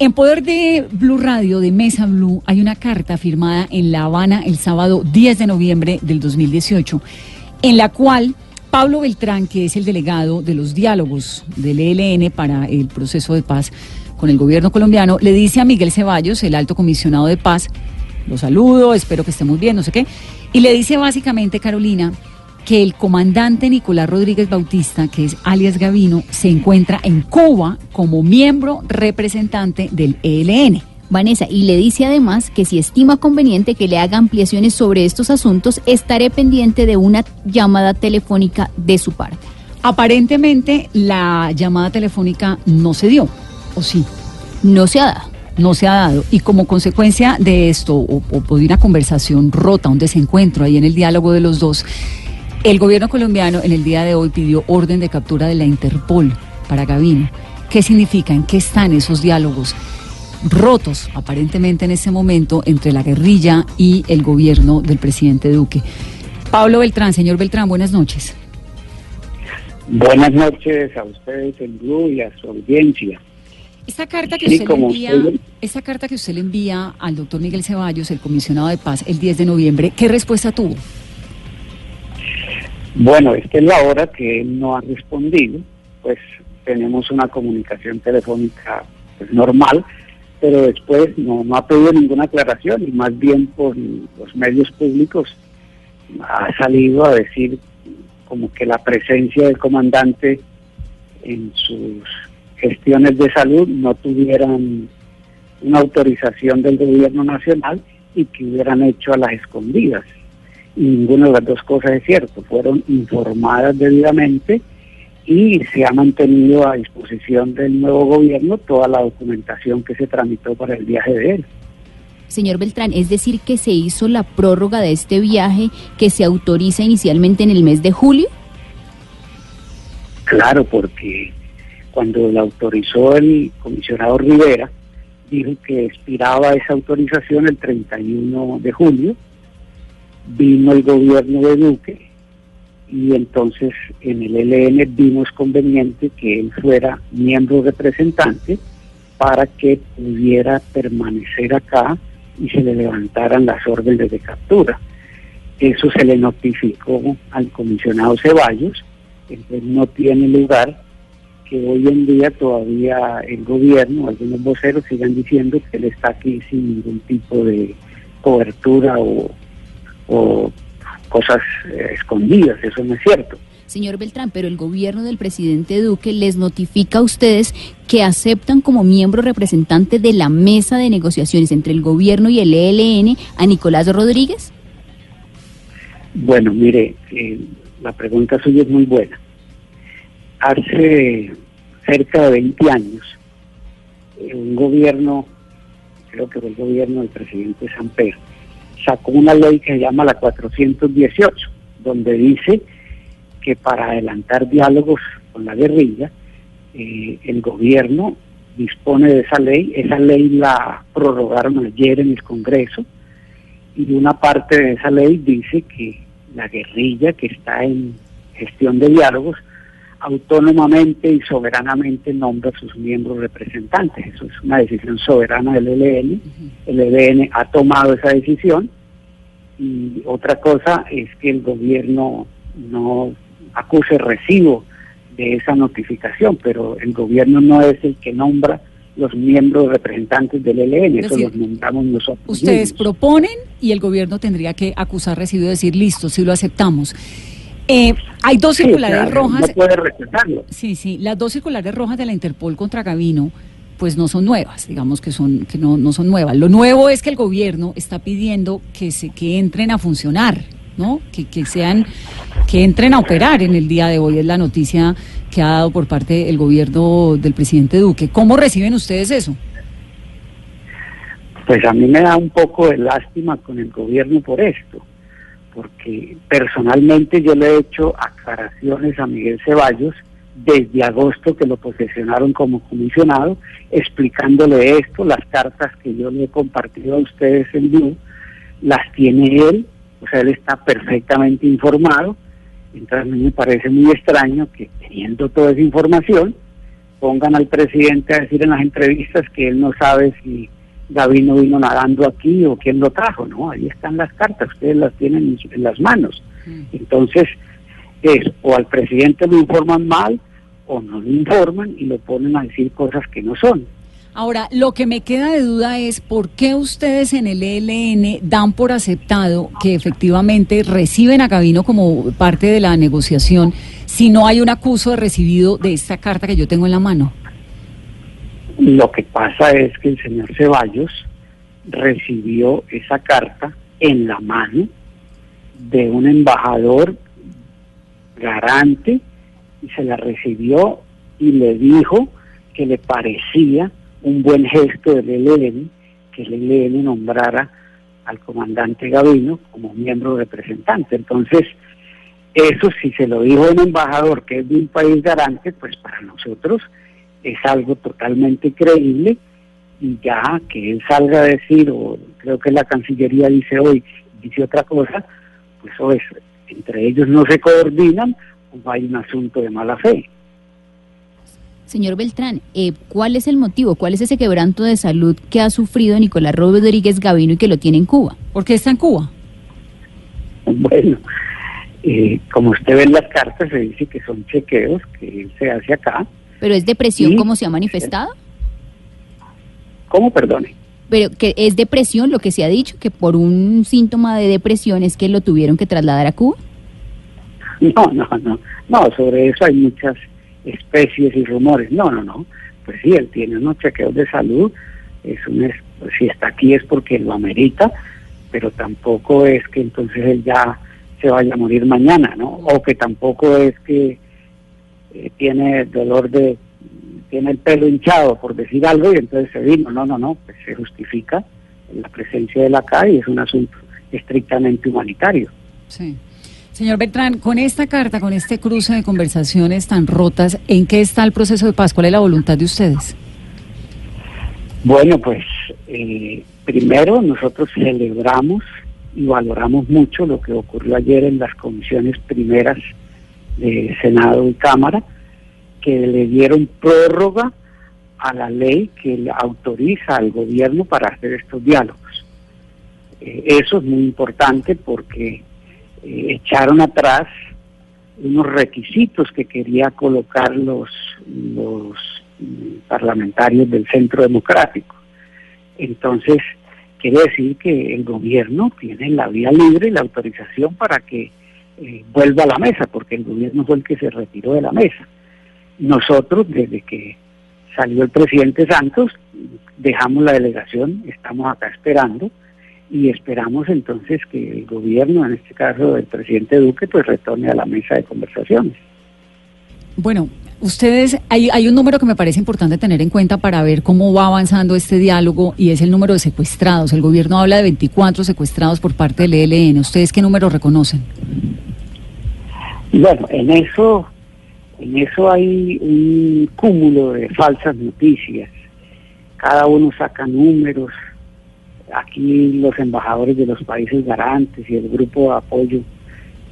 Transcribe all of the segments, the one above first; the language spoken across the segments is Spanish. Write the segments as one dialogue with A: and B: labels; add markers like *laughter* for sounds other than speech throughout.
A: En poder de Blue Radio, de Mesa Blue, hay una carta firmada en La Habana el sábado 10 de noviembre del 2018, en la cual Pablo Beltrán, que es el delegado de los diálogos del ELN para el proceso de paz con el gobierno colombiano, le dice a Miguel Ceballos, el alto comisionado de paz, lo saludo, espero que esté muy bien, no sé qué, y le dice básicamente, Carolina, que el comandante Nicolás Rodríguez Bautista, que es alias Gavino, se encuentra en Cuba como miembro representante del ELN.
B: Vanessa, y le dice además que si estima conveniente que le haga ampliaciones sobre estos asuntos, estaré pendiente de una llamada telefónica de su parte.
A: Aparentemente la llamada telefónica no se dio, ¿o sí?
B: No se ha dado.
A: No se ha dado. Y como consecuencia de esto, o, o de una conversación rota, un desencuentro ahí en el diálogo de los dos, el gobierno colombiano en el día de hoy pidió orden de captura de la Interpol para Gavino. ¿Qué significa? ¿En qué están esos diálogos rotos aparentemente en ese momento entre la guerrilla y el gobierno del presidente Duque? Pablo Beltrán, señor Beltrán, buenas noches.
C: Buenas noches a ustedes en Blue y a su audiencia.
A: Esta carta que usted, le envía, esta carta que usted le envía al doctor Miguel Ceballos, el comisionado de paz, el 10 de noviembre, ¿qué respuesta tuvo?
C: Bueno, esta es la hora que él no ha respondido, pues tenemos una comunicación telefónica pues, normal, pero después no, no ha pedido ninguna aclaración y más bien por los medios públicos ha salido a decir como que la presencia del comandante en sus gestiones de salud no tuvieran una autorización del gobierno nacional y que hubieran hecho a las escondidas ninguna de las dos cosas es cierto. Fueron informadas debidamente y se ha mantenido a disposición del nuevo gobierno toda la documentación que se tramitó para el viaje de él.
B: Señor Beltrán, es decir, que se hizo la prórroga de este viaje que se autoriza inicialmente en el mes de julio.
C: Claro, porque cuando la autorizó el comisionado Rivera, dijo que expiraba esa autorización el 31 de julio vino el gobierno de Duque y entonces en el ELN vimos conveniente que él fuera miembro representante para que pudiera permanecer acá y se le levantaran las órdenes de captura. Eso se le notificó al comisionado Ceballos, entonces no tiene lugar que hoy en día todavía el gobierno, algunos voceros sigan diciendo que él está aquí sin ningún tipo de cobertura o o cosas eh, escondidas, eso no es cierto.
B: Señor Beltrán, pero el gobierno del presidente Duque les notifica a ustedes que aceptan como miembro representante de la mesa de negociaciones entre el gobierno y el ELN a Nicolás Rodríguez.
C: Bueno, mire, eh, la pregunta suya es muy buena. Hace cerca de 20 años, un gobierno, creo que fue el gobierno del presidente San Pedro, sacó una ley que se llama la 418, donde dice que para adelantar diálogos con la guerrilla, eh, el gobierno dispone de esa ley, esa ley la prorrogaron ayer en el Congreso, y una parte de esa ley dice que la guerrilla que está en gestión de diálogos autónomamente y soberanamente nombra a sus miembros representantes. Eso es una decisión soberana del ELN. El ELN ha tomado esa decisión y otra cosa es que el gobierno no acuse recibo de esa notificación, pero el gobierno no es el que nombra los miembros representantes del ELN, eso los nombramos nosotros.
A: Ustedes proponen y el gobierno tendría que acusar recibo y decir, listo, sí lo aceptamos. Eh, hay dos circulares rojas.
C: No puede rechazarlo.
A: Sí, sí, las dos circulares rojas de la Interpol contra Gavino, pues no son nuevas, digamos que son que no, no son nuevas. Lo nuevo es que el gobierno está pidiendo que se que entren a funcionar, ¿no? Que, que sean que entren a operar en el día de hoy es la noticia que ha dado por parte del gobierno del presidente Duque. ¿Cómo reciben ustedes eso?
C: Pues a mí me da un poco de lástima con el gobierno por esto, porque personalmente yo le he hecho aclaraciones a Miguel Ceballos desde agosto que lo posesionaron como comisionado, explicándole esto, las cartas que yo le he compartido a ustedes en vivo, las tiene él, o sea, él está perfectamente informado, entonces a mí me parece muy extraño que teniendo toda esa información, pongan al presidente a decir en las entrevistas que él no sabe si Gavino vino nadando aquí o quién lo trajo, ¿no? Ahí están las cartas, ustedes las tienen en las manos. Entonces, es o al presidente lo informan mal o no lo informan y lo ponen a decir cosas que no son.
A: Ahora, lo que me queda de duda es por qué ustedes en el ELN dan por aceptado que efectivamente reciben a Gavino como parte de la negociación si no hay un acuso de recibido de esta carta que yo tengo en la mano.
C: Lo que pasa es que el señor Ceballos recibió esa carta en la mano de un embajador garante y se la recibió y le dijo que le parecía un buen gesto del ELN que el ELN nombrara al comandante Gavino como miembro representante. Entonces, eso si se lo dijo un embajador que es de un país garante, pues para nosotros es algo totalmente creíble y ya que él salga a decir, o creo que la Cancillería dice hoy, dice otra cosa, pues o es, entre ellos no se coordinan o hay un asunto de mala fe.
B: Señor Beltrán, eh, ¿cuál es el motivo? ¿Cuál es ese quebranto de salud que ha sufrido Nicolás Rodríguez Gavino y que lo tiene en Cuba?
A: ¿Por qué está en Cuba?
C: Bueno, eh, como usted ve en las cartas, se dice que son chequeos que él se hace acá.
B: ¿Pero es depresión como se ha manifestado?
C: ¿Cómo, perdone?
B: Pero que es depresión lo que se ha dicho, que por un síntoma de depresión es que lo tuvieron que trasladar a Cuba. *laughs*
C: No, no, no. No, sobre eso hay muchas especies y rumores. No, no, no. Pues sí, él tiene unos chequeos de salud. Es un, es- pues si está aquí es porque lo amerita, pero tampoco es que entonces él ya se vaya a morir mañana, ¿no? O que tampoco es que eh, tiene dolor de, tiene el pelo hinchado, por decir algo, y entonces se vino. No, no, no. Pues se justifica la presencia de él acá y es un asunto estrictamente humanitario.
A: Sí. Señor Beltrán, con esta carta, con este cruce de conversaciones tan rotas, ¿en qué está el proceso de paz? ¿Cuál es la voluntad de ustedes?
C: Bueno, pues eh, primero nosotros celebramos y valoramos mucho lo que ocurrió ayer en las comisiones primeras de Senado y Cámara, que le dieron prórroga a la ley que autoriza al gobierno para hacer estos diálogos. Eh, eso es muy importante porque eh, echaron atrás unos requisitos que quería colocar los, los mm, parlamentarios del Centro Democrático. Entonces, quiere decir que el gobierno tiene la vía libre y la autorización para que eh, vuelva a la mesa, porque el gobierno fue el que se retiró de la mesa. Nosotros, desde que salió el presidente Santos, dejamos la delegación, estamos acá esperando y esperamos entonces que el gobierno, en este caso el presidente Duque, pues retorne a la mesa de conversaciones.
A: Bueno, ustedes, hay, hay un número que me parece importante tener en cuenta para ver cómo va avanzando este diálogo y es el número de secuestrados. El gobierno habla de 24 secuestrados por parte del ELN. ¿Ustedes qué número reconocen?
C: Bueno, en eso, en eso hay un cúmulo de falsas noticias. Cada uno saca números. Aquí los embajadores de los países garantes y el grupo de apoyo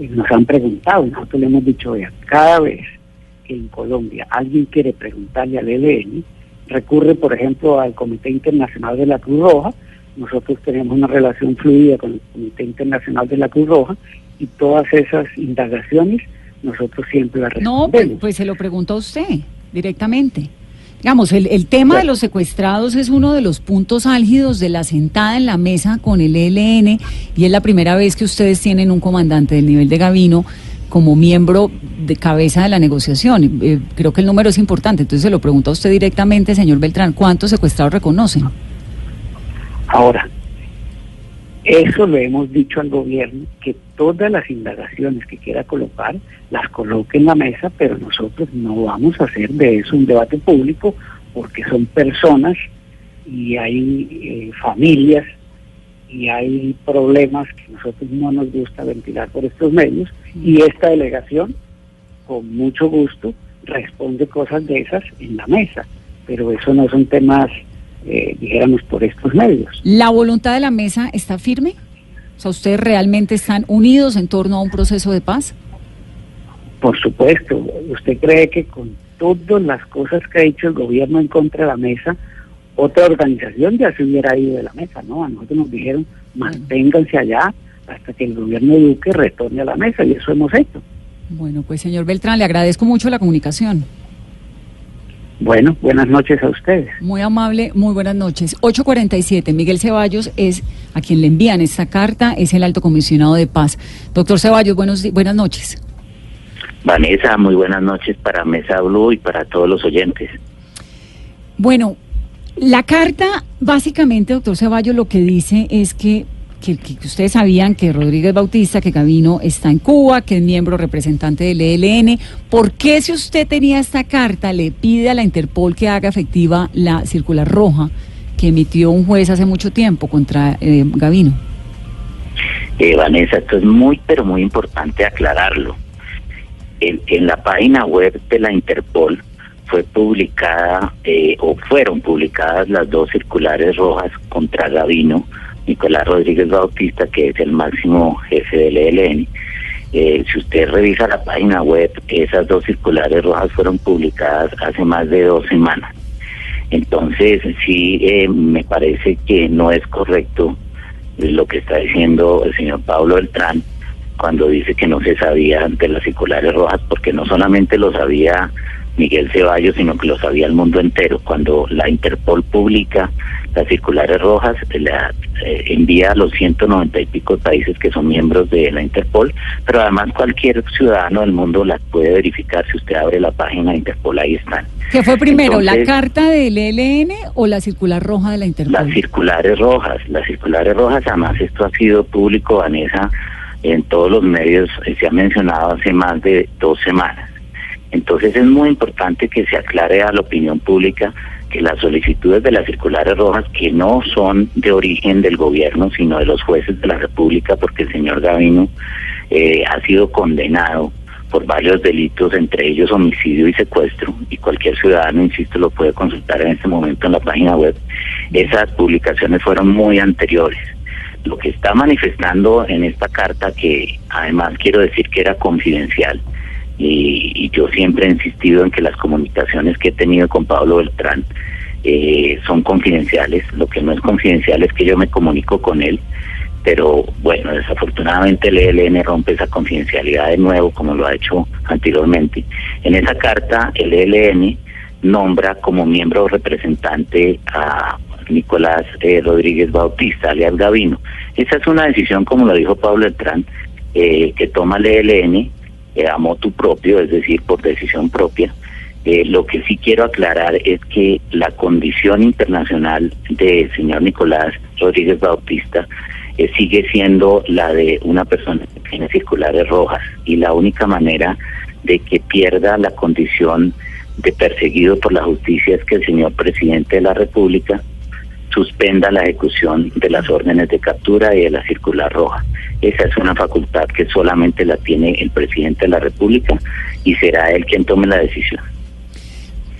C: eh, nos han preguntado, nosotros le hemos dicho, vea, cada vez que en Colombia alguien quiere preguntarle al ELN, recurre, por ejemplo, al Comité Internacional de la Cruz Roja, nosotros tenemos una relación fluida con el Comité Internacional de la Cruz Roja y todas esas indagaciones nosotros siempre las
A: No, pues,
C: respondemos.
A: pues se lo pregunto a usted directamente. Digamos, el, el tema de los secuestrados es uno de los puntos álgidos de la sentada en la mesa con el ELN y es la primera vez que ustedes tienen un comandante del nivel de Gavino como miembro de cabeza de la negociación. Eh, creo que el número es importante, entonces se lo pregunto a usted directamente, señor Beltrán, ¿cuántos secuestrados reconocen?
C: Ahora, eso lo hemos dicho al gobierno, que todas las indagaciones que quiera colocar, las coloque en la mesa, pero nosotros no vamos a hacer de eso un debate público, porque son personas y hay eh, familias y hay problemas que nosotros no nos gusta ventilar por estos medios y esta delegación con mucho gusto responde cosas de esas en la mesa, pero eso no son temas, eh, dijéramos, por estos medios.
A: ¿La voluntad de la mesa está firme? O sea, ¿ustedes realmente están unidos en torno a un proceso de paz?
C: Por supuesto, ¿usted cree que con todas las cosas que ha hecho el gobierno en contra de la mesa, otra organización ya se hubiera ido de la mesa, ¿no? A nosotros nos dijeron, manténganse allá hasta que el gobierno de Duque retorne a la mesa y eso hemos hecho.
A: Bueno, pues señor Beltrán, le agradezco mucho la comunicación.
C: Bueno, buenas noches a ustedes.
A: Muy amable, muy buenas noches. 847, Miguel Ceballos es a quien le envían esta carta, es el alto comisionado de paz. Doctor Ceballos, buenos, buenas noches.
D: Vanessa, muy buenas noches para Mesa Blue y para todos los oyentes.
A: Bueno, la carta, básicamente, doctor Ceballos, lo que dice es que, que, ustedes sabían que Rodríguez Bautista, que Gavino está en Cuba, que es miembro representante del ELN. ¿Por qué si usted tenía esta carta le pide a la Interpol que haga efectiva la circular roja que emitió un juez hace mucho tiempo contra eh, Gavino?
D: Eh, Vanessa, esto es muy, pero muy importante aclararlo. En, en la página web de la Interpol, fue publicada eh, o fueron publicadas las dos circulares rojas contra Gavino, Nicolás Rodríguez Bautista, que es el máximo jefe del ELN. Eh, si usted revisa la página web, esas dos circulares rojas fueron publicadas hace más de dos semanas. Entonces, sí, eh, me parece que no es correcto lo que está diciendo el señor Pablo Beltrán cuando dice que no se sabía de las circulares rojas, porque no solamente lo sabía Miguel Ceballos, sino que lo sabía el mundo entero. Cuando la Interpol publica las circulares rojas, la eh, envía a los 190 y pico países que son miembros de la Interpol, pero además cualquier ciudadano del mundo las puede verificar si usted abre la página de Interpol, ahí están.
A: ¿Qué fue primero, la carta del ELN o la circular roja de la Interpol?
D: Las circulares rojas, las circulares rojas, además esto ha sido público, Vanessa, en todos los medios, eh, se ha mencionado hace más de dos semanas. Entonces es muy importante que se aclare a la opinión pública que las solicitudes de las circulares rojas, que no son de origen del gobierno, sino de los jueces de la República, porque el señor Gavino eh, ha sido condenado por varios delitos, entre ellos homicidio y secuestro, y cualquier ciudadano, insisto, lo puede consultar en este momento en la página web. Esas publicaciones fueron muy anteriores. Lo que está manifestando en esta carta, que además quiero decir que era confidencial, y, yo siempre he insistido en que las comunicaciones que he tenido con Pablo Beltrán eh, son confidenciales. Lo que no es confidencial es que yo me comunico con él, pero bueno, desafortunadamente el ELN rompe esa confidencialidad de nuevo, como lo ha hecho anteriormente. En esa carta, el ELN nombra como miembro representante a Nicolás eh, Rodríguez Bautista, alias Gavino. Esa es una decisión, como lo dijo Pablo Beltrán, eh, que toma el ELN eh, a propio, es decir, por decisión propia. Eh, lo que sí quiero aclarar es que la condición internacional del señor Nicolás Rodríguez Bautista eh, sigue siendo la de una persona que tiene circulares rojas y la única manera de que pierda la condición de perseguido por la justicia es que el señor presidente de la República suspenda la ejecución de las órdenes de captura y de la circular roja. Esa es una facultad que solamente la tiene el presidente de la República y será él quien tome la decisión.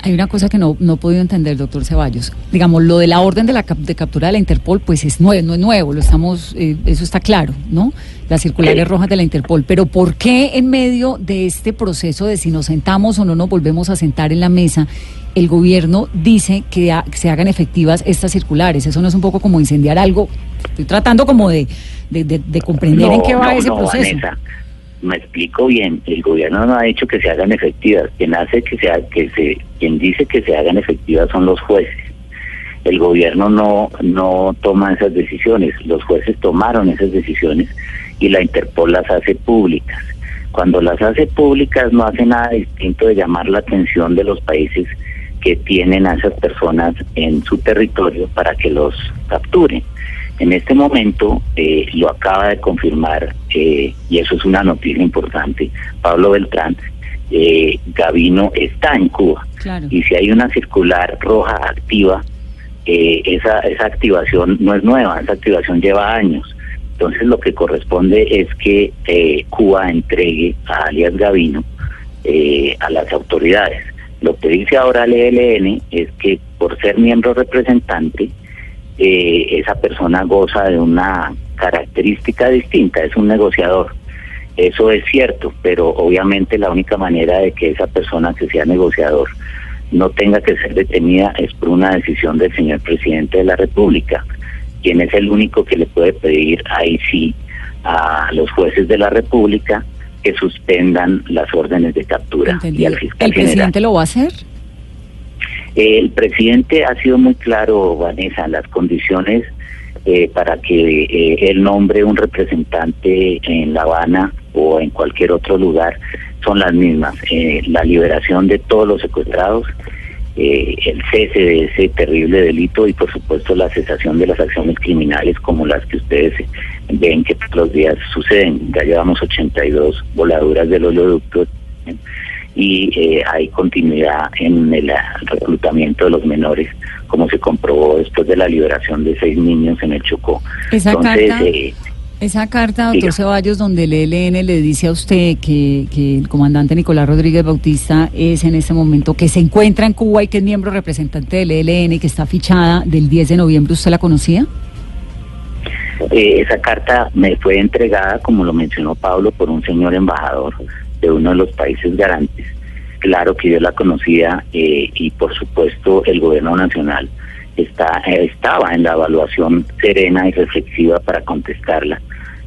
A: Hay una cosa que no, no he podido entender, doctor Ceballos. Digamos, lo de la orden de, la de captura de la Interpol, pues es nuevo, no es nuevo, lo estamos, eh, eso está claro, ¿no? Las circulares rojas de la Interpol. Pero ¿por qué en medio de este proceso de si nos sentamos o no nos volvemos a sentar en la mesa, el gobierno dice que, se hagan efectivas estas circulares? Eso no es un poco como incendiar algo. Estoy tratando como de, de, comprender en qué va ese proceso
D: me explico bien, el gobierno no ha dicho que se hagan efectivas, quien hace que sea que se quien dice que se hagan efectivas son los jueces. El gobierno no no toma esas decisiones, los jueces tomaron esas decisiones y la Interpol las hace públicas. Cuando las hace públicas no hace nada distinto de llamar la atención de los países que tienen a esas personas en su territorio para que los capturen. En este momento eh, lo acaba de confirmar, eh, y eso es una noticia importante, Pablo Beltrán, eh, Gavino está en Cuba. Y si hay una circular roja activa, eh, esa, esa activación no es nueva, esa activación lleva años. Entonces lo que corresponde es que eh, Cuba entregue a alias Gavino eh, a las autoridades. Lo que dice ahora el ELN es que por ser miembro representante, eh, esa persona goza de una característica distinta, es un negociador. Eso es cierto, pero obviamente la única manera de que esa persona que sea negociador no tenga que ser detenida es por una decisión del señor presidente de la República, quien es el único que le puede pedir ahí sí a los jueces de la República que suspendan las órdenes de captura y al fiscal
A: ¿El presidente lo va a hacer?
D: El presidente ha sido muy claro, Vanessa, las condiciones eh, para que eh, él nombre un representante en La Habana o en cualquier otro lugar son las mismas. Eh, la liberación de todos los secuestrados, eh, el cese de ese terrible delito y por supuesto la cesación de las acciones criminales como las que ustedes ven que todos los días suceden. Ya llevamos 82 voladuras del oleoducto y eh, hay continuidad en el ah, reclutamiento de los menores, como se comprobó después de la liberación de seis niños en el Chocó.
A: Esa
D: Entonces,
A: carta-
D: eh,
A: Esa carta, doctor
D: Diga.
A: Ceballos, donde el ELN le dice a usted que, que el comandante Nicolás Rodríguez Bautista es en este momento, que se encuentra en Cuba y que es miembro representante del ELN y que está fichada del 10 de noviembre, ¿usted la conocía?
D: Eh, esa carta me fue entregada, como lo mencionó Pablo, por un señor embajador de uno de los países garantes. Claro que yo la conocía eh, y por supuesto el gobierno nacional está eh, estaba en la evaluación serena y reflexiva para contestarla.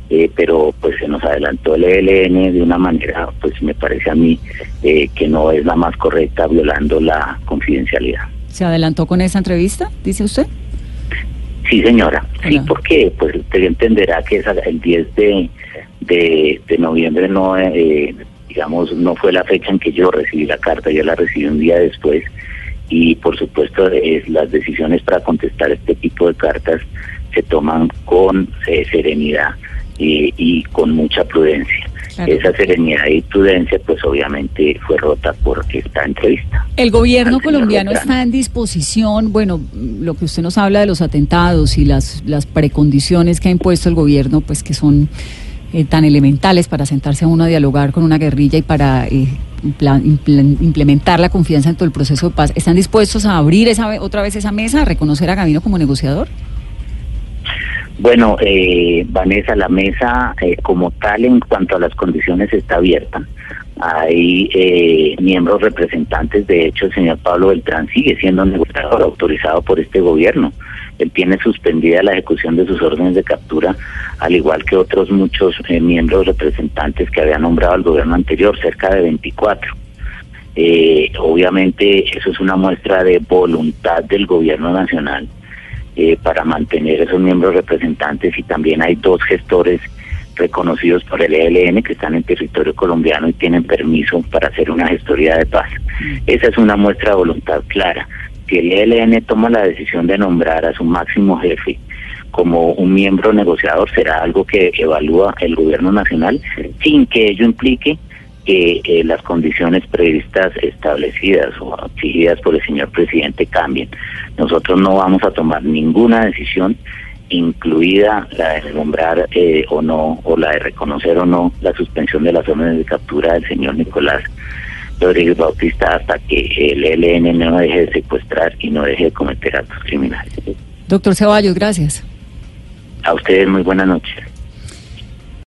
D: Eh, pero pues se nos adelantó el ELN de una manera, pues me parece a mí eh, que no es la más correcta, violando la confidencialidad.
A: ¿Se adelantó con esa entrevista, dice usted?
D: Sí, señora. Sí,
A: Hola.
D: porque pues usted entenderá que esa- el 10 de, de, de noviembre no, eh, digamos, no fue la fecha en que yo recibí la carta, yo la recibí un día después y por supuesto es, las decisiones para contestar este tipo de cartas se toman con eh, serenidad y, y con mucha prudencia.
A: Claro.
D: Esa serenidad y prudencia pues obviamente fue rota por esta entrevista.
A: El gobierno colombiano está en disposición, bueno, lo que usted nos habla de los atentados y las, las precondiciones que ha impuesto el gobierno, pues que son eh, tan elementales para sentarse a uno a dialogar con una guerrilla y para eh, implementar la confianza en todo el proceso de paz. ¿Están dispuestos a abrir esa, otra vez esa mesa, a reconocer a Gavino como negociador?
D: Bueno, eh, Vanessa, la mesa eh, como tal en cuanto a las condiciones está abierta. Hay eh, miembros representantes, de hecho el señor Pablo Beltrán sigue siendo negociador autorizado por este gobierno. Él tiene suspendida la ejecución de sus órdenes de captura, al igual que otros muchos eh, miembros representantes que había nombrado el gobierno anterior, cerca de 24. Eh, obviamente eso es una muestra de voluntad del gobierno nacional eh, para mantener esos miembros representantes y también hay dos gestores reconocidos por el ELN que están en territorio colombiano y tienen permiso para hacer una gestoría de paz. Esa es una muestra de voluntad clara. Si el ELN toma la decisión de nombrar a su máximo jefe como un miembro negociador, será algo que evalúa el gobierno nacional sin que ello implique que eh, las condiciones previstas establecidas o exigidas por el señor presidente cambien. Nosotros no vamos a tomar ninguna decisión, incluida la de nombrar eh, o no, o la de reconocer o no la suspensión de las órdenes de captura del señor Nicolás Rodríguez Bautista hasta que el ELN no deje de secuestrar y no deje de cometer actos criminales.
A: Doctor Ceballos, gracias.
D: A ustedes muy buenas noches.